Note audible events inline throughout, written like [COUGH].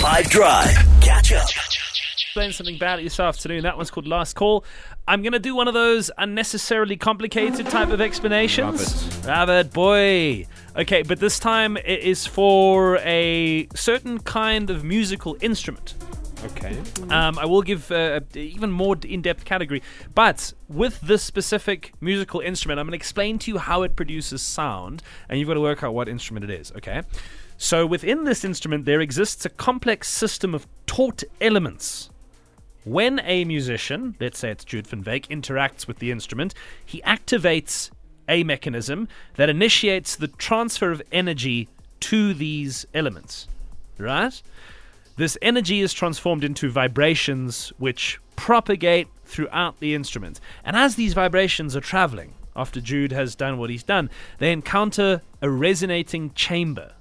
5 Drive. Catch up. explain something bad this afternoon. That one's called Last Call. I'm going to do one of those unnecessarily complicated type of explanations. Love it. boy. Okay, but this time it is for a certain kind of musical instrument. Okay. Um, I will give uh, even more in-depth category, but with this specific musical instrument, I'm going to explain to you how it produces sound, and you've got to work out what instrument it is. Okay. So within this instrument, there exists a complex system of taut elements. When a musician, let's say it's Jude Van Veek, interacts with the instrument, he activates a mechanism that initiates the transfer of energy to these elements. Right? This energy is transformed into vibrations which propagate throughout the instrument. And as these vibrations are traveling, after Jude has done what he's done, they encounter a resonating chamber.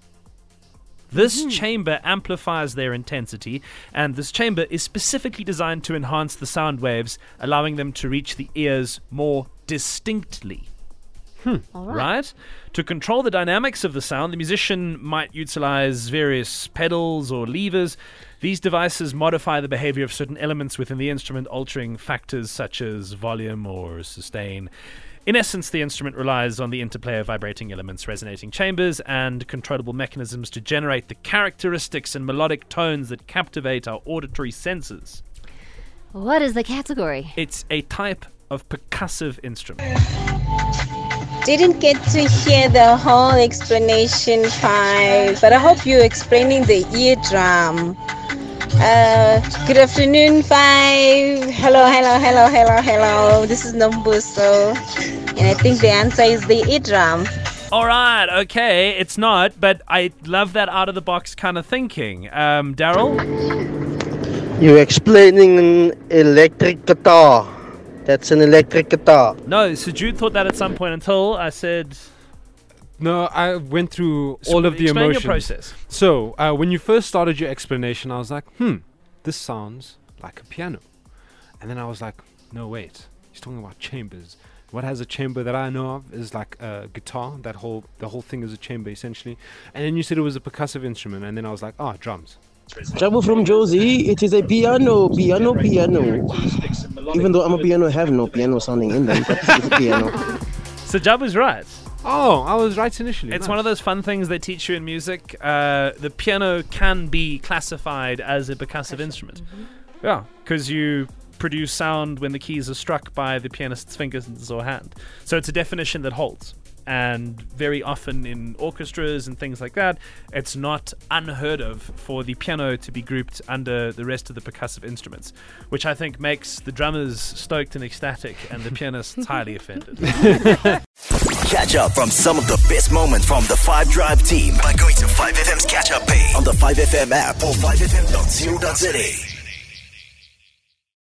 This mm-hmm. chamber amplifies their intensity, and this chamber is specifically designed to enhance the sound waves, allowing them to reach the ears more distinctly. Hmm. All right. Right? To control the dynamics of the sound, the musician might utilize various pedals or levers. These devices modify the behavior of certain elements within the instrument, altering factors such as volume or sustain. In essence, the instrument relies on the interplay of vibrating elements, resonating chambers, and controllable mechanisms to generate the characteristics and melodic tones that captivate our auditory senses. What is the category? It's a type of percussive instrument. Didn't get to hear the whole explanation part, but I hope you're explaining the eardrum. Uh, good afternoon, Five. Hello, hello, hello, hello, hello. This is Nombuso, and I think the answer is the eardrum. All right, okay, it's not, but I love that out of the box kind of thinking. Um, Daryl, You're explaining an electric guitar. That's an electric guitar. no, so Jude thought that at some point until I said No, I went through all of the explain emotions. your process. So, uh, when you first started your explanation, I was like, hmm, this sounds like a piano. And then I was like, no, wait. He's talking about chambers. What has a chamber that I know of is like a guitar. That whole the whole thing is a chamber essentially. And then you said it was a percussive instrument, and then I was like, oh, drums. Jabu from Jozi, it is a piano, piano, piano. Even though I'm a piano, I have no piano sounding in them, but it's a piano. [LAUGHS] So Jabu's right. Oh, I was right initially. It's one of those fun things they teach you in music. Uh, the piano can be classified as a percussive instrument. Yeah, because you produce sound when the keys are struck by the pianist's fingers or hand. So it's a definition that holds. And very often in orchestras and things like that, it's not unheard of for the piano to be grouped under the rest of the percussive instruments, which I think makes the drummers stoked and ecstatic and the pianists [LAUGHS] highly offended. Catch up from some of the best moments from the 5 Drive team by going to 5FM's catch up page on the 5FM app or 5FM.co.za.